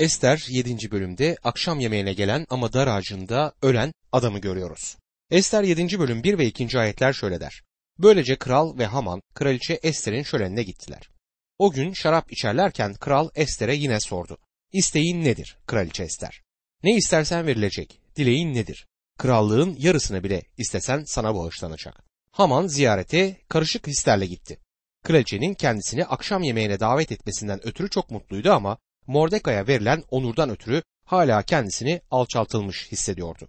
Ester 7. bölümde akşam yemeğine gelen ama dar ağacında ölen adamı görüyoruz. Ester 7. bölüm 1 ve 2. ayetler şöyle der. Böylece kral ve Haman kraliçe Ester'in şölenine gittiler. O gün şarap içerlerken kral Ester'e yine sordu. İsteğin nedir kraliçe Ester? Ne istersen verilecek. Dileğin nedir? Krallığın yarısını bile istesen sana bağışlanacak. Haman ziyarete karışık hislerle gitti. Kraliçenin kendisini akşam yemeğine davet etmesinden ötürü çok mutluydu ama Mordekai'ye verilen onurdan ötürü hala kendisini alçaltılmış hissediyordu.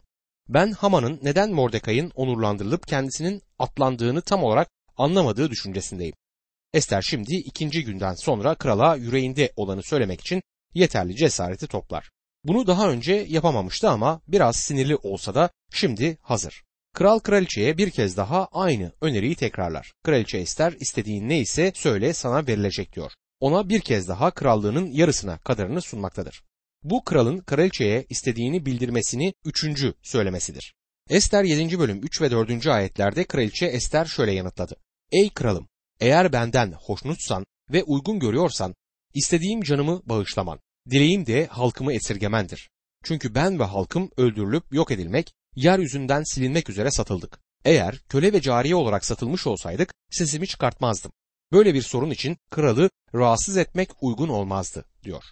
Ben Haman'ın neden Mordekai'nin onurlandırılıp kendisinin atlandığını tam olarak anlamadığı düşüncesindeyim. Ester şimdi ikinci günden sonra krala yüreğinde olanı söylemek için yeterli cesareti toplar. Bunu daha önce yapamamıştı ama biraz sinirli olsa da şimdi hazır. Kral kraliçeye bir kez daha aynı öneriyi tekrarlar. Kraliçe Ester istediğin neyse söyle sana verilecek diyor. Ona bir kez daha krallığının yarısına kadarını sunmaktadır. Bu kralın kraliçeye istediğini bildirmesini üçüncü söylemesidir. Ester 7. bölüm 3 ve 4. ayetlerde kraliçe Ester şöyle yanıtladı. Ey kralım eğer benden hoşnutsan ve uygun görüyorsan istediğim canımı bağışlaman, dileğim de halkımı esirgemendir. Çünkü ben ve halkım öldürülüp yok edilmek, yeryüzünden silinmek üzere satıldık. Eğer köle ve cariye olarak satılmış olsaydık sesimi çıkartmazdım. Böyle bir sorun için kralı rahatsız etmek uygun olmazdı diyor.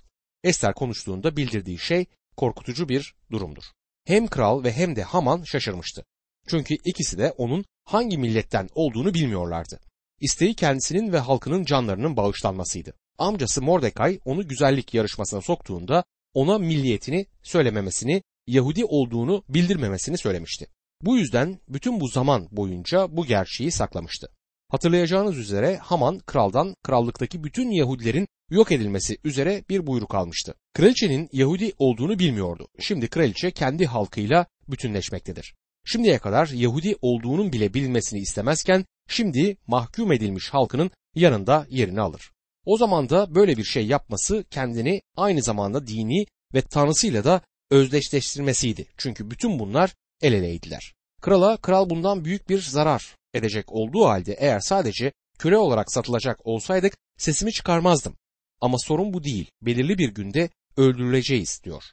Ester konuştuğunda bildirdiği şey korkutucu bir durumdur. Hem kral ve hem de Haman şaşırmıştı. Çünkü ikisi de onun hangi milletten olduğunu bilmiyorlardı. İsteği kendisinin ve halkının canlarının bağışlanmasıydı. Amcası Mordecai onu güzellik yarışmasına soktuğunda ona milliyetini söylememesini, Yahudi olduğunu bildirmemesini söylemişti. Bu yüzden bütün bu zaman boyunca bu gerçeği saklamıştı. Hatırlayacağınız üzere Haman kraldan krallıktaki bütün Yahudilerin yok edilmesi üzere bir buyruk almıştı. Kraliçenin Yahudi olduğunu bilmiyordu. Şimdi kraliçe kendi halkıyla bütünleşmektedir. Şimdiye kadar Yahudi olduğunun bile bilinmesini istemezken şimdi mahkum edilmiş halkının yanında yerini alır. O zaman da böyle bir şey yapması kendini aynı zamanda dini ve tanrısıyla da özdeşleştirmesiydi. Çünkü bütün bunlar el eleydiler. Krala kral bundan büyük bir zarar edecek olduğu halde eğer sadece köle olarak satılacak olsaydık sesimi çıkarmazdım. Ama sorun bu değil. Belirli bir günde öldürüleceğiz diyor.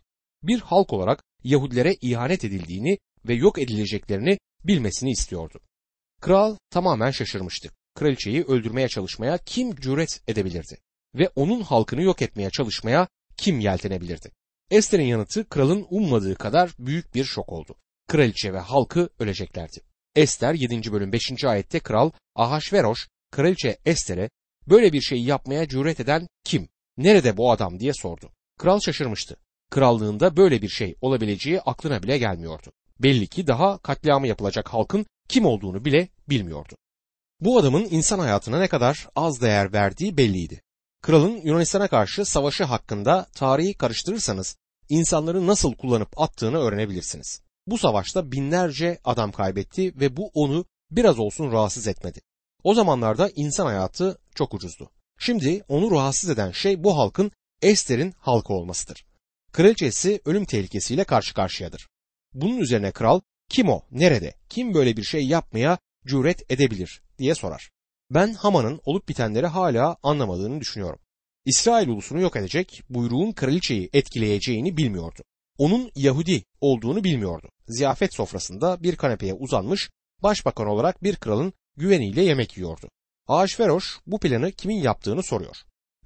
Bir halk olarak Yahudilere ihanet edildiğini ve yok edileceklerini bilmesini istiyordu. Kral tamamen şaşırmıştı. Kraliçeyi öldürmeye çalışmaya kim cüret edebilirdi? Ve onun halkını yok etmeye çalışmaya kim yeltenebilirdi? Ester'in yanıtı kralın ummadığı kadar büyük bir şok oldu. Kraliçe ve halkı öleceklerdi. Ester 7. bölüm 5. ayette kral Ahasveroş kraliçe Ester'e böyle bir şeyi yapmaya cüret eden kim? Nerede bu adam diye sordu. Kral şaşırmıştı. Krallığında böyle bir şey olabileceği aklına bile gelmiyordu. Belli ki daha katliamı yapılacak halkın kim olduğunu bile bilmiyordu. Bu adamın insan hayatına ne kadar az değer verdiği belliydi. Kralın Yunanistan'a karşı savaşı hakkında tarihi karıştırırsanız insanları nasıl kullanıp attığını öğrenebilirsiniz. Bu savaşta binlerce adam kaybetti ve bu onu biraz olsun rahatsız etmedi. O zamanlarda insan hayatı çok ucuzdu. Şimdi onu rahatsız eden şey bu halkın Ester'in halkı olmasıdır. Kraliçesi ölüm tehlikesiyle karşı karşıyadır. Bunun üzerine kral kim o, nerede, kim böyle bir şey yapmaya cüret edebilir diye sorar. Ben Haman'ın olup bitenleri hala anlamadığını düşünüyorum. İsrail ulusunu yok edecek buyruğun kraliçeyi etkileyeceğini bilmiyordu. Onun Yahudi olduğunu bilmiyordu. Ziyafet sofrasında bir kanepeye uzanmış başbakan olarak bir kralın güveniyle yemek yiyordu. Ahasveroş bu planı kimin yaptığını soruyor.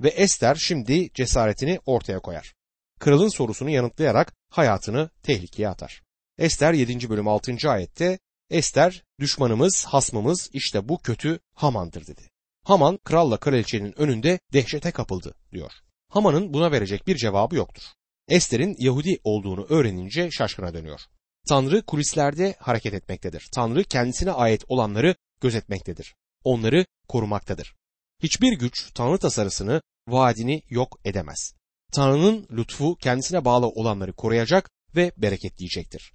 Ve Ester şimdi cesaretini ortaya koyar. Kralın sorusunu yanıtlayarak hayatını tehlikeye atar. Ester 7. bölüm 6. ayette Ester düşmanımız, hasmımız işte bu kötü Haman'dır dedi. Haman kralla kraliçenin önünde dehşete kapıldı diyor. Haman'ın buna verecek bir cevabı yoktur. Ester'in Yahudi olduğunu öğrenince şaşkına dönüyor. Tanrı kulislerde hareket etmektedir. Tanrı kendisine ait olanları gözetmektedir. Onları korumaktadır. Hiçbir güç Tanrı tasarısını, vaadini yok edemez. Tanrı'nın lütfu kendisine bağlı olanları koruyacak ve bereketleyecektir.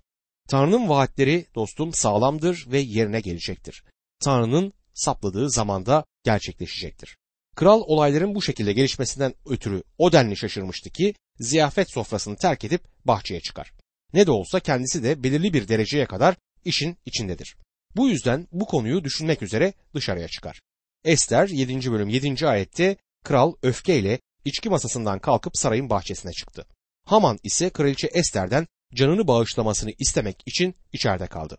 Tanrı'nın vaatleri dostum sağlamdır ve yerine gelecektir. Tanrı'nın sapladığı zamanda gerçekleşecektir. Kral olayların bu şekilde gelişmesinden ötürü o denli şaşırmıştı ki ziyafet sofrasını terk edip bahçeye çıkar. Ne de olsa kendisi de belirli bir dereceye kadar işin içindedir. Bu yüzden bu konuyu düşünmek üzere dışarıya çıkar. Ester 7. bölüm 7. ayette kral öfkeyle içki masasından kalkıp sarayın bahçesine çıktı. Haman ise kraliçe Ester'den canını bağışlamasını istemek için içeride kaldı.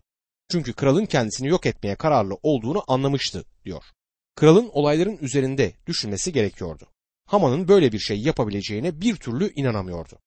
Çünkü kralın kendisini yok etmeye kararlı olduğunu anlamıştı diyor. Kralın olayların üzerinde düşünmesi gerekiyordu. Haman'ın böyle bir şey yapabileceğine bir türlü inanamıyordu.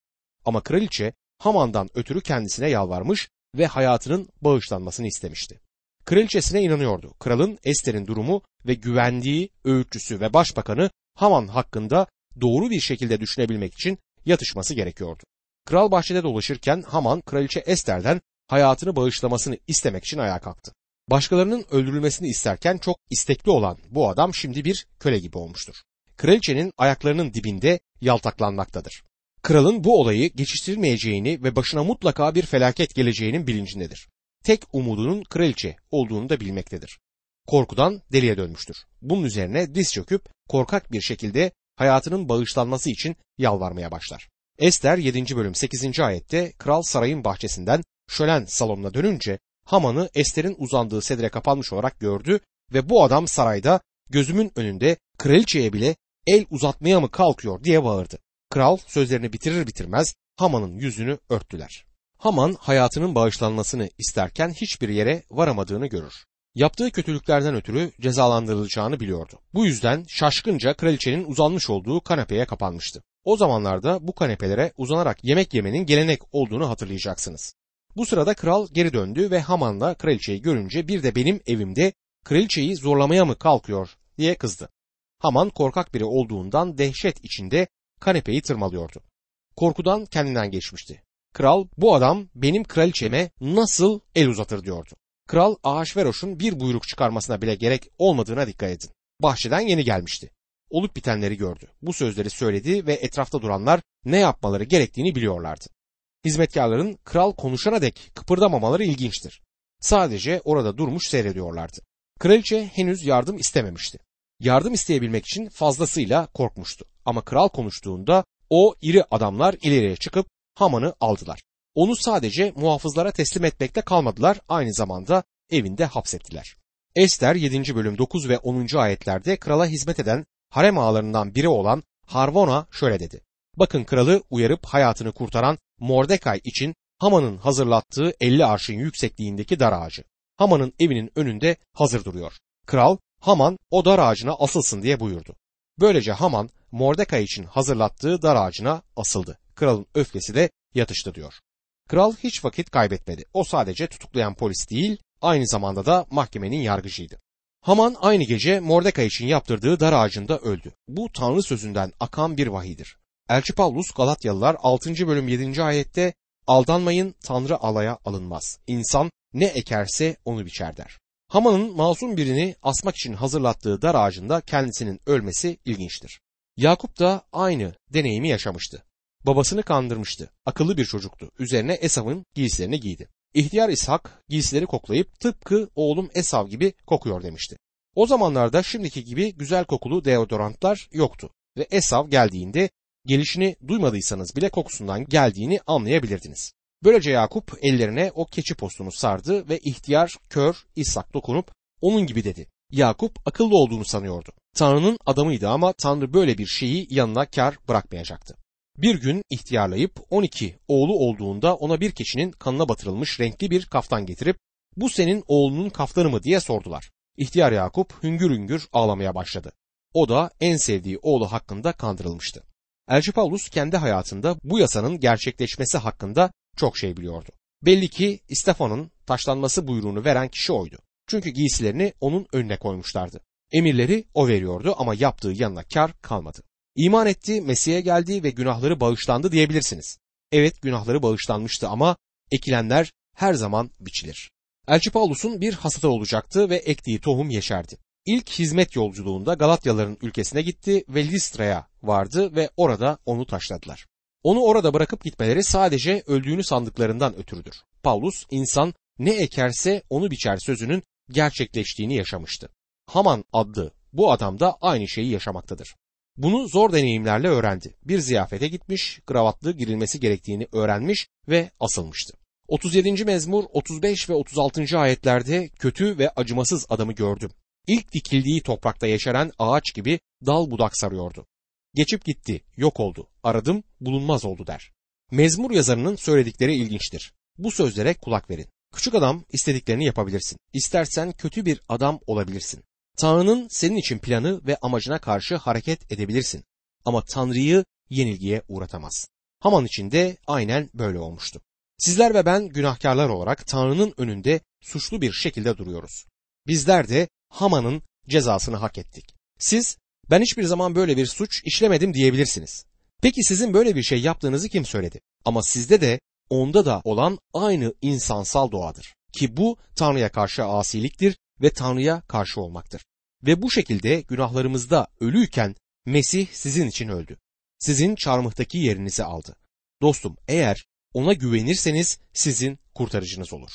Ama kraliçe Haman'dan ötürü kendisine yalvarmış ve hayatının bağışlanmasını istemişti. Kraliçesine inanıyordu. Kralın Ester'in durumu ve güvendiği öğütçüsü ve başbakanı Haman hakkında doğru bir şekilde düşünebilmek için yatışması gerekiyordu. Kral bahçede dolaşırken Haman kraliçe Ester'den hayatını bağışlamasını istemek için ayağa kalktı. Başkalarının öldürülmesini isterken çok istekli olan bu adam şimdi bir köle gibi olmuştur. Kraliçenin ayaklarının dibinde yaltaklanmaktadır. Kralın bu olayı geçiştirilmeyeceğini ve başına mutlaka bir felaket geleceğinin bilincindedir. Tek umudunun kraliçe olduğunu da bilmektedir. Korkudan deliye dönmüştür. Bunun üzerine diz çöküp korkak bir şekilde hayatının bağışlanması için yalvarmaya başlar. Ester 7. bölüm 8. ayette kral sarayın bahçesinden şölen salonuna dönünce Haman'ı Ester'in uzandığı sedire kapanmış olarak gördü ve bu adam sarayda gözümün önünde kraliçeye bile el uzatmaya mı kalkıyor diye bağırdı. Kral sözlerini bitirir bitirmez Haman'ın yüzünü örttüler. Haman hayatının bağışlanmasını isterken hiçbir yere varamadığını görür. Yaptığı kötülüklerden ötürü cezalandırılacağını biliyordu. Bu yüzden şaşkınca kraliçenin uzanmış olduğu kanepeye kapanmıştı. O zamanlarda bu kanepelere uzanarak yemek yemenin gelenek olduğunu hatırlayacaksınız. Bu sırada kral geri döndü ve Haman'la kraliçeyi görünce bir de benim evimde kraliçeyi zorlamaya mı kalkıyor diye kızdı. Haman korkak biri olduğundan dehşet içinde kanepeyi tırmalıyordu. Korkudan kendinden geçmişti. Kral bu adam benim kraliçeme nasıl el uzatır diyordu. Kral Ahasveroş'un bir buyruk çıkarmasına bile gerek olmadığına dikkat edin. Bahçeden yeni gelmişti. Olup bitenleri gördü. Bu sözleri söyledi ve etrafta duranlar ne yapmaları gerektiğini biliyorlardı. Hizmetkarların kral konuşana dek kıpırdamamaları ilginçtir. Sadece orada durmuş seyrediyorlardı. Kraliçe henüz yardım istememişti. Yardım isteyebilmek için fazlasıyla korkmuştu. Ama kral konuştuğunda o iri adamlar ileriye çıkıp Haman'ı aldılar. Onu sadece muhafızlara teslim etmekte kalmadılar, aynı zamanda evinde hapsettiler. Ester 7. bölüm 9 ve 10. ayetlerde krala hizmet eden harem ağalarından biri olan Harvona şöyle dedi. Bakın kralı uyarıp hayatını kurtaran Mordekay için Haman'ın hazırlattığı 50 arşın yüksekliğindeki dar ağacı. Haman'ın evinin önünde hazır duruyor. Kral Haman o dar ağacına asılsın diye buyurdu. Böylece Haman Mordekay için hazırlattığı dar ağacına asıldı. Kralın öfkesi de yatıştı diyor. Kral hiç vakit kaybetmedi. O sadece tutuklayan polis değil, aynı zamanda da mahkemenin yargıcıydı. Haman aynı gece Mordekay için yaptırdığı dar ağacında öldü. Bu Tanrı sözünden akan bir vahidir. Elçi Pavlus Galatyalılar 6. bölüm 7. ayette aldanmayın Tanrı alaya alınmaz. İnsan ne ekerse onu biçer der. Haman'ın masum birini asmak için hazırlattığı dar ağacında kendisinin ölmesi ilginçtir. Yakup da aynı deneyimi yaşamıştı. Babasını kandırmıştı. Akıllı bir çocuktu. Üzerine Esav'ın giysilerini giydi. İhtiyar İshak giysileri koklayıp tıpkı oğlum Esav gibi kokuyor demişti. O zamanlarda şimdiki gibi güzel kokulu deodorantlar yoktu ve Esav geldiğinde gelişini duymadıysanız bile kokusundan geldiğini anlayabilirdiniz. Böylece Yakup ellerine o keçi postunu sardı ve ihtiyar kör İshak dokunup onun gibi dedi. Yakup akıllı olduğunu sanıyordu. Tanrı'nın adamıydı ama Tanrı böyle bir şeyi yanına kar bırakmayacaktı. Bir gün ihtiyarlayıp 12 oğlu olduğunda ona bir keçinin kanına batırılmış renkli bir kaftan getirip bu senin oğlunun kaftanı mı diye sordular. İhtiyar Yakup hüngür hüngür ağlamaya başladı. O da en sevdiği oğlu hakkında kandırılmıştı. Elçi Paulus kendi hayatında bu yasanın gerçekleşmesi hakkında çok şey biliyordu. Belli ki İstefan'ın taşlanması buyruğunu veren kişi oydu. Çünkü giysilerini onun önüne koymuşlardı. Emirleri o veriyordu ama yaptığı yanına kar kalmadı. İman etti, Mesih'e geldi ve günahları bağışlandı diyebilirsiniz. Evet günahları bağışlanmıştı ama ekilenler her zaman biçilir. Elçi Paulus'un bir hasadı olacaktı ve ektiği tohum yeşerdi. İlk hizmet yolculuğunda Galatyaların ülkesine gitti ve Listra'ya vardı ve orada onu taşladılar. Onu orada bırakıp gitmeleri sadece öldüğünü sandıklarından ötürüdür. Paulus insan ne ekerse onu biçer sözünün gerçekleştiğini yaşamıştı. Haman adlı bu adam da aynı şeyi yaşamaktadır. Bunu zor deneyimlerle öğrendi. Bir ziyafete gitmiş, kravatlı girilmesi gerektiğini öğrenmiş ve asılmıştı. 37. mezmur 35 ve 36. ayetlerde kötü ve acımasız adamı gördüm. İlk dikildiği toprakta yeşeren ağaç gibi dal budak sarıyordu. Geçip gitti, yok oldu, aradım, bulunmaz oldu der. Mezmur yazarının söyledikleri ilginçtir. Bu sözlere kulak verin. Küçük adam istediklerini yapabilirsin. İstersen kötü bir adam olabilirsin. Tanrı'nın senin için planı ve amacına karşı hareket edebilirsin. Ama Tanrı'yı yenilgiye uğratamaz. Haman için de aynen böyle olmuştu. Sizler ve ben günahkarlar olarak Tanrı'nın önünde suçlu bir şekilde duruyoruz. Bizler de Haman'ın cezasını hak ettik. Siz ben hiçbir zaman böyle bir suç işlemedim diyebilirsiniz. Peki sizin böyle bir şey yaptığınızı kim söyledi? Ama sizde de onda da olan aynı insansal doğadır. Ki bu Tanrı'ya karşı asiliktir ve Tanrı'ya karşı olmaktır. Ve bu şekilde günahlarımızda ölüyken Mesih sizin için öldü. Sizin çarmıhtaki yerinizi aldı. Dostum eğer ona güvenirseniz sizin kurtarıcınız olur.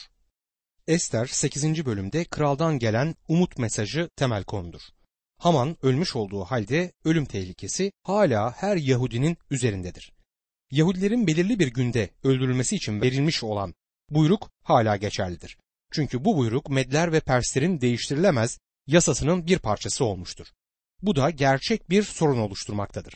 Ester 8. bölümde kraldan gelen umut mesajı temel konudur. Haman ölmüş olduğu halde ölüm tehlikesi hala her Yahudinin üzerindedir. Yahudilerin belirli bir günde öldürülmesi için verilmiş olan buyruk hala geçerlidir. Çünkü bu buyruk Medler ve Perslerin değiştirilemez yasasının bir parçası olmuştur. Bu da gerçek bir sorun oluşturmaktadır.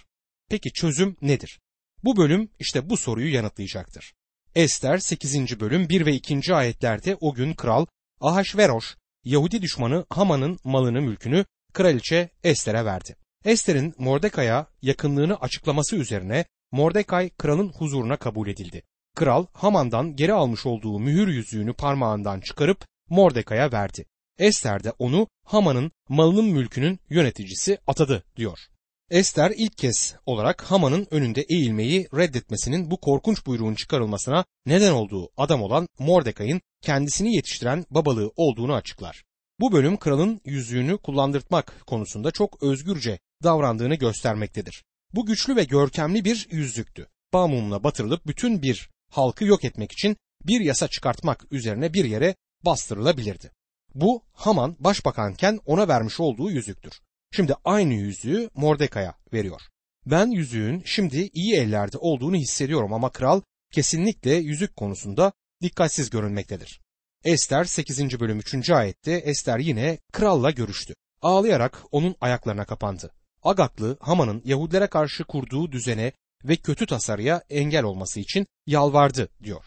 Peki çözüm nedir? Bu bölüm işte bu soruyu yanıtlayacaktır. Ester 8. bölüm 1 ve 2. ayetlerde o gün kral Ahasveroş Yahudi düşmanı Haman'ın malını mülkünü kraliçe Ester'e verdi. Ester'in Mordekai'ye yakınlığını açıklaması üzerine Mordekay kralın huzuruna kabul edildi. Kral Haman'dan geri almış olduğu mühür yüzüğünü parmağından çıkarıp Mordekai'ye verdi. Ester de onu Haman'ın malının mülkünün yöneticisi atadı diyor. Ester ilk kez olarak Haman'ın önünde eğilmeyi reddetmesinin bu korkunç buyruğun çıkarılmasına neden olduğu adam olan Mordekai'nin kendisini yetiştiren babalığı olduğunu açıklar. Bu bölüm kralın yüzüğünü kullandırtmak konusunda çok özgürce davrandığını göstermektedir. Bu güçlü ve görkemli bir yüzüktü. Bağmumla batırılıp bütün bir halkı yok etmek için bir yasa çıkartmak üzerine bir yere bastırılabilirdi. Bu Haman başbakanken ona vermiş olduğu yüzüktür. Şimdi aynı yüzüğü Mordekai'ye veriyor. Ben yüzüğün şimdi iyi ellerde olduğunu hissediyorum ama kral kesinlikle yüzük konusunda dikkatsiz görünmektedir. Ester 8. bölüm 3. ayette Ester yine kralla görüştü. Ağlayarak onun ayaklarına kapandı. Agaklı Haman'ın Yahudilere karşı kurduğu düzene ve kötü tasarıya engel olması için yalvardı diyor.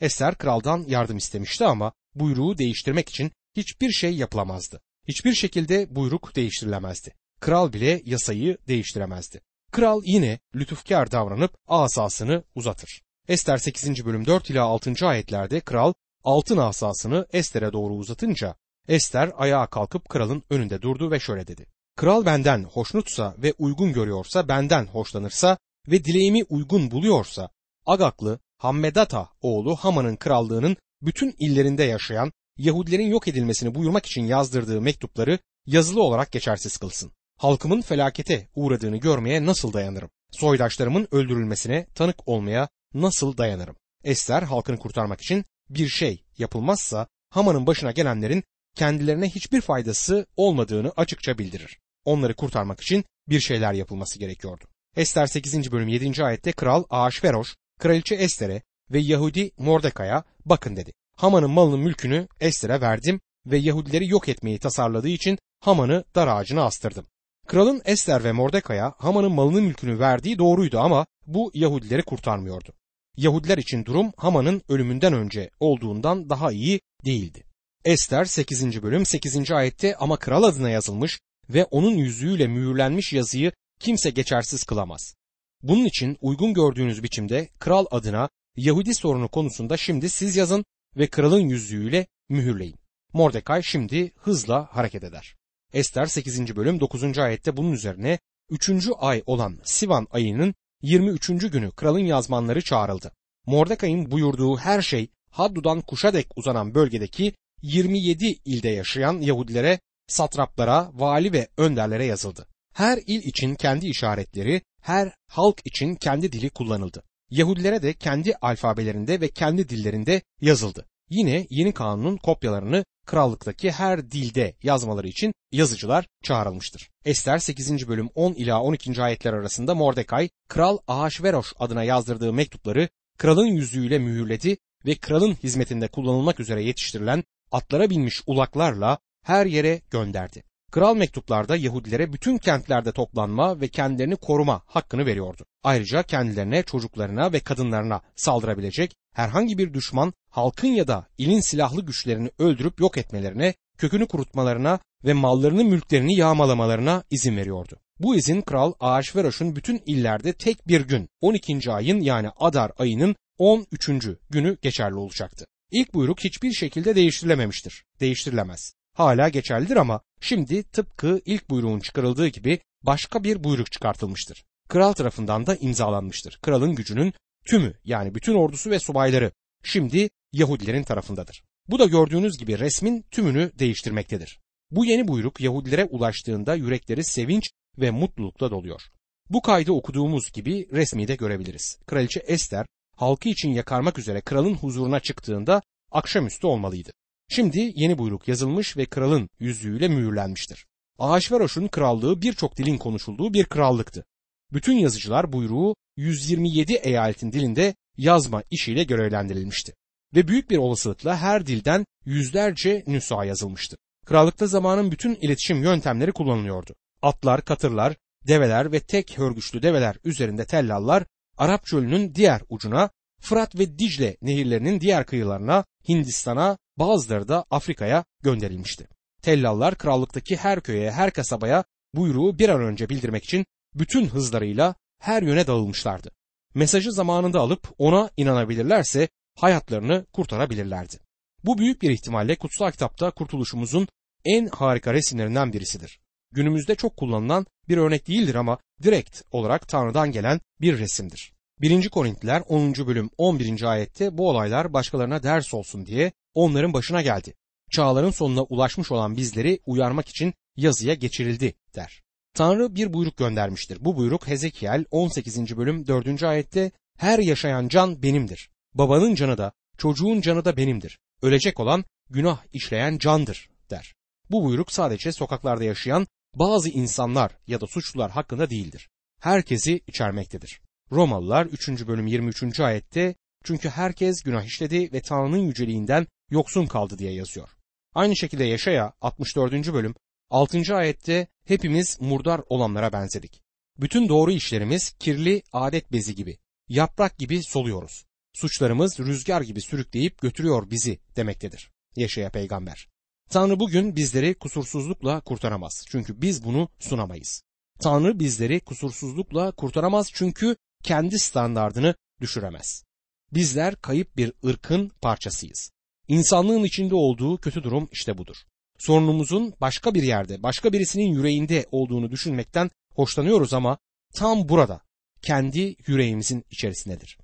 Ester kraldan yardım istemişti ama buyruğu değiştirmek için hiçbir şey yapılamazdı. Hiçbir şekilde buyruk değiştirilemezdi. Kral bile yasayı değiştiremezdi. Kral yine lütufkar davranıp asasını uzatır. Ester 8. bölüm 4 ila 6. ayetlerde kral altın asasını Ester'e doğru uzatınca Ester ayağa kalkıp kralın önünde durdu ve şöyle dedi. Kral benden hoşnutsa ve uygun görüyorsa benden hoşlanırsa ve dileğimi uygun buluyorsa Agaklı Hammedata oğlu Haman'ın krallığının bütün illerinde yaşayan Yahudilerin yok edilmesini buyurmak için yazdırdığı mektupları yazılı olarak geçersiz kılsın. Halkımın felakete uğradığını görmeye nasıl dayanırım? Soydaşlarımın öldürülmesine tanık olmaya nasıl dayanırım? Ester halkını kurtarmak için bir şey yapılmazsa Haman'ın başına gelenlerin kendilerine hiçbir faydası olmadığını açıkça bildirir. Onları kurtarmak için bir şeyler yapılması gerekiyordu. Ester 8. bölüm 7. ayette kral Ahasveroş, kraliçe Ester'e ve Yahudi Mordekai'ye bakın dedi. Haman'ın malının mülkünü Ester'e verdim ve Yahudileri yok etmeyi tasarladığı için Haman'ı dar ağacına astırdım. Kralın Ester ve Mordekai'ye Haman'ın malının mülkünü verdiği doğruydu ama bu Yahudileri kurtarmıyordu. Yahudiler için durum Haman'ın ölümünden önce olduğundan daha iyi değildi. Ester 8. bölüm 8. ayette ama kral adına yazılmış ve onun yüzüğüyle mühürlenmiş yazıyı kimse geçersiz kılamaz. Bunun için uygun gördüğünüz biçimde kral adına Yahudi sorunu konusunda şimdi siz yazın ve kralın yüzüğüyle mühürleyin. Mordekay şimdi hızla hareket eder. Ester 8. bölüm 9. ayette bunun üzerine 3. ay olan Sivan ayının 23. günü kralın yazmanları çağrıldı. Mordekay'ın buyurduğu her şey Haddu'dan Kuş'a dek uzanan bölgedeki 27 ilde yaşayan Yahudilere, satraplara, vali ve önderlere yazıldı. Her il için kendi işaretleri, her halk için kendi dili kullanıldı. Yahudilere de kendi alfabelerinde ve kendi dillerinde yazıldı. Yine yeni kanunun kopyalarını krallıktaki her dilde yazmaları için yazıcılar çağrılmıştır. Ester 8. bölüm 10 ila 12. ayetler arasında Mordekay, Kral Ahasveroş adına yazdırdığı mektupları kralın yüzüğüyle mühürledi ve kralın hizmetinde kullanılmak üzere yetiştirilen atlara binmiş ulaklarla her yere gönderdi. Kral mektuplarda Yahudilere bütün kentlerde toplanma ve kendilerini koruma hakkını veriyordu. Ayrıca kendilerine, çocuklarına ve kadınlarına saldırabilecek herhangi bir düşman halkın ya da ilin silahlı güçlerini öldürüp yok etmelerine, kökünü kurutmalarına ve mallarını mülklerini yağmalamalarına izin veriyordu. Bu izin Kral Ahasveroş'un bütün illerde tek bir gün 12. ayın yani Adar ayının 13. günü geçerli olacaktı. İlk buyruk hiçbir şekilde değiştirilememiştir. Değiştirilemez. Hala geçerlidir ama şimdi tıpkı ilk buyruğun çıkarıldığı gibi başka bir buyruk çıkartılmıştır. Kral tarafından da imzalanmıştır. Kralın gücünün tümü yani bütün ordusu ve subayları şimdi Yahudilerin tarafındadır. Bu da gördüğünüz gibi resmin tümünü değiştirmektedir. Bu yeni buyruk Yahudilere ulaştığında yürekleri sevinç ve mutlulukla doluyor. Bu kaydı okuduğumuz gibi resmi de görebiliriz. Kraliçe Ester halkı için yakarmak üzere kralın huzuruna çıktığında akşamüstü olmalıydı. Şimdi yeni buyruk yazılmış ve kralın yüzüğüyle mühürlenmiştir. Ahasveroş'un krallığı birçok dilin konuşulduğu bir krallıktı. Bütün yazıcılar buyruğu 127 eyaletin dilinde yazma işiyle görevlendirilmişti. Ve büyük bir olasılıkla her dilden yüzlerce nüsa yazılmıştı. Krallıkta zamanın bütün iletişim yöntemleri kullanılıyordu. Atlar, katırlar, develer ve tek hörgüçlü develer üzerinde tellallar Arap çölünün diğer ucuna, Fırat ve Dicle nehirlerinin diğer kıyılarına, Hindistan'a, bazıları da Afrika'ya gönderilmişti. Tellallar krallıktaki her köye, her kasabaya buyruğu bir an önce bildirmek için bütün hızlarıyla her yöne dağılmışlardı. Mesajı zamanında alıp ona inanabilirlerse hayatlarını kurtarabilirlerdi. Bu büyük bir ihtimalle kutsal kitapta kurtuluşumuzun en harika resimlerinden birisidir. Günümüzde çok kullanılan bir örnek değildir ama direkt olarak Tanrı'dan gelen bir resimdir. 1. Korintliler 10. bölüm 11. ayette bu olaylar başkalarına ders olsun diye onların başına geldi. Çağların sonuna ulaşmış olan bizleri uyarmak için yazıya geçirildi der. Tanrı bir buyruk göndermiştir. Bu buyruk Hezekiel 18. bölüm 4. ayette her yaşayan can benimdir. Babanın canı da çocuğun canı da benimdir. Ölecek olan günah işleyen candır der. Bu buyruk sadece sokaklarda yaşayan bazı insanlar ya da suçlular hakkında değildir. Herkesi içermektedir. Romalılar 3. bölüm 23. ayette çünkü herkes günah işledi ve Tanrı'nın yüceliğinden yoksun kaldı diye yazıyor. Aynı şekilde Yaşaya 64. bölüm 6. ayette hepimiz murdar olanlara benzedik. Bütün doğru işlerimiz kirli adet bezi gibi, yaprak gibi soluyoruz. Suçlarımız rüzgar gibi sürükleyip götürüyor bizi demektedir. Yaşaya peygamber. Tanrı bugün bizleri kusursuzlukla kurtaramaz. Çünkü biz bunu sunamayız. Tanrı bizleri kusursuzlukla kurtaramaz çünkü kendi standardını düşüremez. Bizler kayıp bir ırkın parçasıyız. İnsanlığın içinde olduğu kötü durum işte budur. Sorunumuzun başka bir yerde, başka birisinin yüreğinde olduğunu düşünmekten hoşlanıyoruz ama tam burada, kendi yüreğimizin içerisindedir.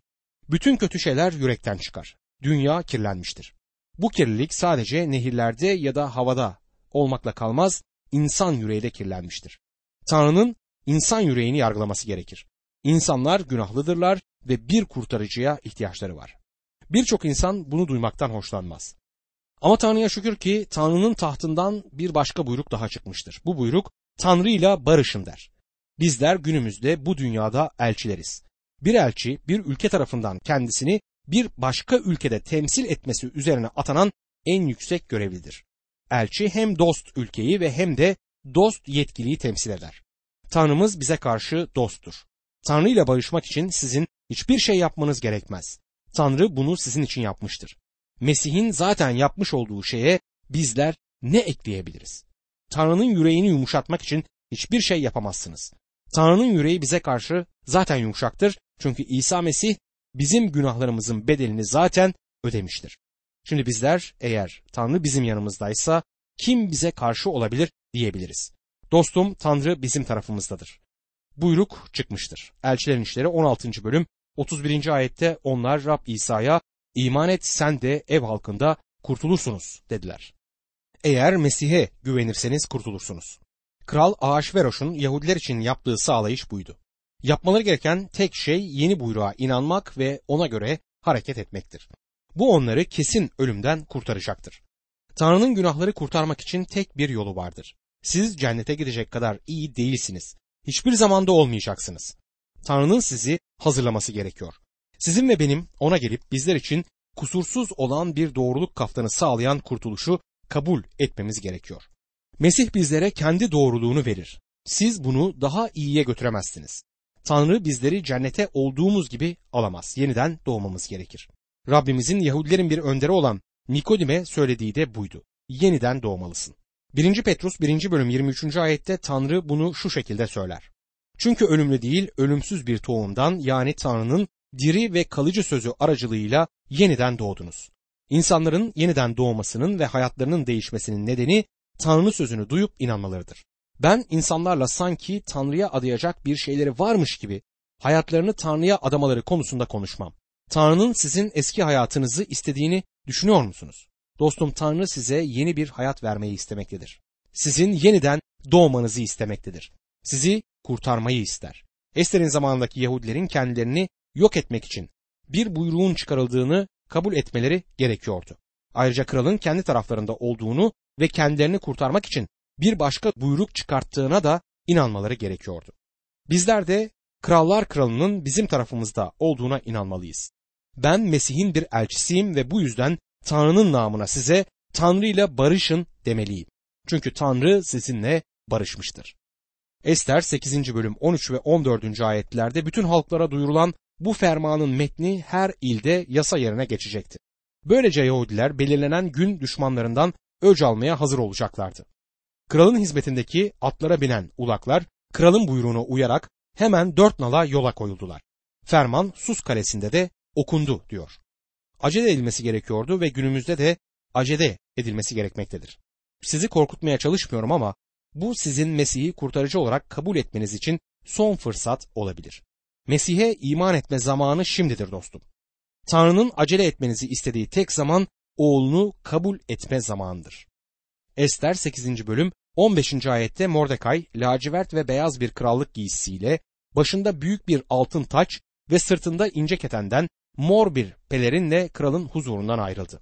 Bütün kötü şeyler yürekten çıkar. Dünya kirlenmiştir. Bu kirlilik sadece nehirlerde ya da havada olmakla kalmaz, insan yüreği de kirlenmiştir. Tanrı'nın insan yüreğini yargılaması gerekir. İnsanlar günahlıdırlar ve bir kurtarıcıya ihtiyaçları var. Birçok insan bunu duymaktan hoşlanmaz. Ama Tanrı'ya şükür ki Tanrı'nın tahtından bir başka buyruk daha çıkmıştır. Bu buyruk Tanrı ile barışın der. Bizler günümüzde bu dünyada elçileriz. Bir elçi bir ülke tarafından kendisini bir başka ülkede temsil etmesi üzerine atanan en yüksek görevlidir. Elçi hem dost ülkeyi ve hem de dost yetkiliyi temsil eder. Tanrımız bize karşı dosttur. Tanrı ile barışmak için sizin hiçbir şey yapmanız gerekmez. Tanrı bunu sizin için yapmıştır. Mesih'in zaten yapmış olduğu şeye bizler ne ekleyebiliriz? Tanrı'nın yüreğini yumuşatmak için hiçbir şey yapamazsınız. Tanrı'nın yüreği bize karşı zaten yumuşaktır. Çünkü İsa Mesih bizim günahlarımızın bedelini zaten ödemiştir. Şimdi bizler eğer Tanrı bizim yanımızdaysa kim bize karşı olabilir diyebiliriz. Dostum Tanrı bizim tarafımızdadır. Buyruk çıkmıştır. Elçilerin işleri 16. bölüm 31. ayette onlar Rab İsa'ya iman et sen de ev halkında kurtulursunuz dediler. Eğer Mesih'e güvenirseniz kurtulursunuz. Kral Ahasveroş'un Yahudiler için yaptığı sağlayış buydu. Yapmaları gereken tek şey yeni buyruğa inanmak ve ona göre hareket etmektir. Bu onları kesin ölümden kurtaracaktır. Tanrı'nın günahları kurtarmak için tek bir yolu vardır. Siz cennete gidecek kadar iyi değilsiniz. Hiçbir zamanda olmayacaksınız. Tanrı'nın sizi hazırlaması gerekiyor. Sizin ve benim ona gelip bizler için kusursuz olan bir doğruluk kaftanı sağlayan kurtuluşu kabul etmemiz gerekiyor. Mesih bizlere kendi doğruluğunu verir. Siz bunu daha iyiye götüremezsiniz. Tanrı bizleri cennete olduğumuz gibi alamaz. Yeniden doğmamız gerekir. Rabbimizin Yahudilerin bir önderi olan Nikodim'e söylediği de buydu. Yeniden doğmalısın. 1. Petrus 1. bölüm 23. ayette Tanrı bunu şu şekilde söyler. Çünkü ölümlü değil, ölümsüz bir tohumdan yani Tanrı'nın diri ve kalıcı sözü aracılığıyla yeniden doğdunuz. İnsanların yeniden doğmasının ve hayatlarının değişmesinin nedeni Tanrı sözünü duyup inanmalarıdır. Ben insanlarla sanki Tanrı'ya adayacak bir şeyleri varmış gibi hayatlarını Tanrı'ya adamaları konusunda konuşmam. Tanrı'nın sizin eski hayatınızı istediğini düşünüyor musunuz? Dostum Tanrı size yeni bir hayat vermeyi istemektedir. Sizin yeniden doğmanızı istemektedir. Sizi kurtarmayı ister. Ester'in zamanındaki Yahudilerin kendilerini yok etmek için bir buyruğun çıkarıldığını kabul etmeleri gerekiyordu. Ayrıca kralın kendi taraflarında olduğunu ve kendilerini kurtarmak için bir başka buyruk çıkarttığına da inanmaları gerekiyordu. Bizler de krallar kralının bizim tarafımızda olduğuna inanmalıyız. Ben Mesih'in bir elçisiyim ve bu yüzden Tanrı'nın namına size Tanrı ile barışın demeliyim. Çünkü Tanrı sizinle barışmıştır. Ester 8. bölüm 13 ve 14. ayetlerde bütün halklara duyurulan bu fermanın metni her ilde yasa yerine geçecekti. Böylece Yahudiler belirlenen gün düşmanlarından öc almaya hazır olacaklardı. Kralın hizmetindeki atlara binen ulaklar kralın buyruğuna uyarak hemen dört nala yola koyuldular. Ferman Sus kalesinde de okundu diyor. Acele edilmesi gerekiyordu ve günümüzde de acele edilmesi gerekmektedir. Sizi korkutmaya çalışmıyorum ama bu sizin Mesih'i kurtarıcı olarak kabul etmeniz için son fırsat olabilir. Mesih'e iman etme zamanı şimdidir dostum. Tanrı'nın acele etmenizi istediği tek zaman oğlunu kabul etme zamanıdır. Ester 8. bölüm 15. ayette Mordekay lacivert ve beyaz bir krallık giysisiyle başında büyük bir altın taç ve sırtında ince ketenden mor bir pelerinle kralın huzurundan ayrıldı.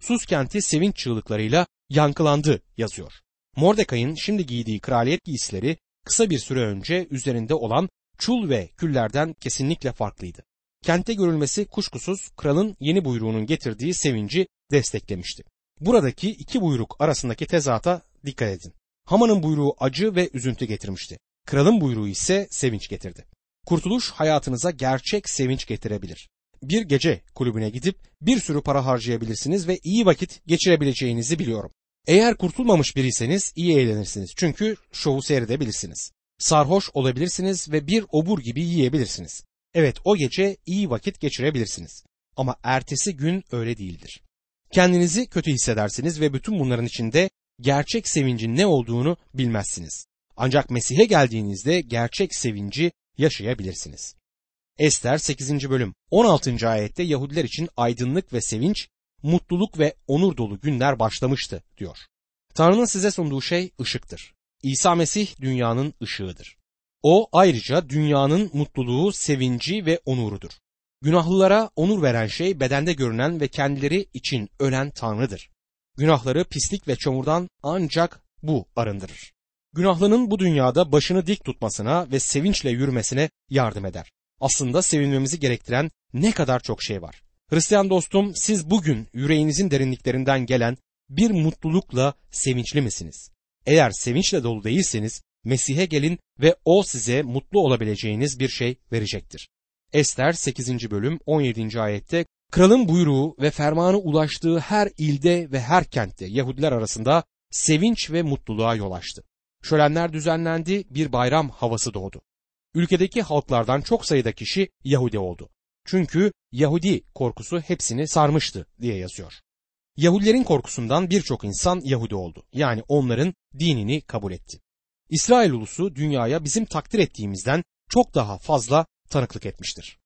Sus kenti sevinç çığlıklarıyla yankılandı yazıyor. Mordekay'ın şimdi giydiği kraliyet giysileri kısa bir süre önce üzerinde olan çul ve küllerden kesinlikle farklıydı. Kentte görülmesi kuşkusuz kralın yeni buyruğunun getirdiği sevinci desteklemişti. Buradaki iki buyruk arasındaki tezata dikkat edin. Haman'ın buyruğu acı ve üzüntü getirmişti. Kralın buyruğu ise sevinç getirdi. Kurtuluş hayatınıza gerçek sevinç getirebilir. Bir gece kulübüne gidip bir sürü para harcayabilirsiniz ve iyi vakit geçirebileceğinizi biliyorum. Eğer kurtulmamış biriyseniz iyi eğlenirsiniz çünkü şovu seyredebilirsiniz. Sarhoş olabilirsiniz ve bir obur gibi yiyebilirsiniz. Evet o gece iyi vakit geçirebilirsiniz. Ama ertesi gün öyle değildir. Kendinizi kötü hissedersiniz ve bütün bunların içinde gerçek sevincin ne olduğunu bilmezsiniz. Ancak Mesih'e geldiğinizde gerçek sevinci yaşayabilirsiniz. Ester 8. bölüm 16. ayette Yahudiler için aydınlık ve sevinç, mutluluk ve onur dolu günler başlamıştı diyor. Tanrı'nın size sunduğu şey ışıktır. İsa Mesih dünyanın ışığıdır. O ayrıca dünyanın mutluluğu, sevinci ve onurudur. Günahlılara onur veren şey bedende görünen ve kendileri için ölen Tanrı'dır. Günahları pislik ve çamurdan ancak bu arındırır. Günahlının bu dünyada başını dik tutmasına ve sevinçle yürümesine yardım eder. Aslında sevinmemizi gerektiren ne kadar çok şey var. Hristiyan dostum siz bugün yüreğinizin derinliklerinden gelen bir mutlulukla sevinçli misiniz? Eğer sevinçle dolu değilseniz Mesih'e gelin ve o size mutlu olabileceğiniz bir şey verecektir. Ester 8. bölüm 17. ayette kralın buyruğu ve fermanı ulaştığı her ilde ve her kentte Yahudiler arasında sevinç ve mutluluğa yol açtı. Şölenler düzenlendi, bir bayram havası doğdu. Ülkedeki halklardan çok sayıda kişi Yahudi oldu. Çünkü Yahudi korkusu hepsini sarmıştı diye yazıyor. Yahudilerin korkusundan birçok insan Yahudi oldu. Yani onların dinini kabul etti. İsrail ulusu dünyaya bizim takdir ettiğimizden çok daha fazla tanıklık etmiştir.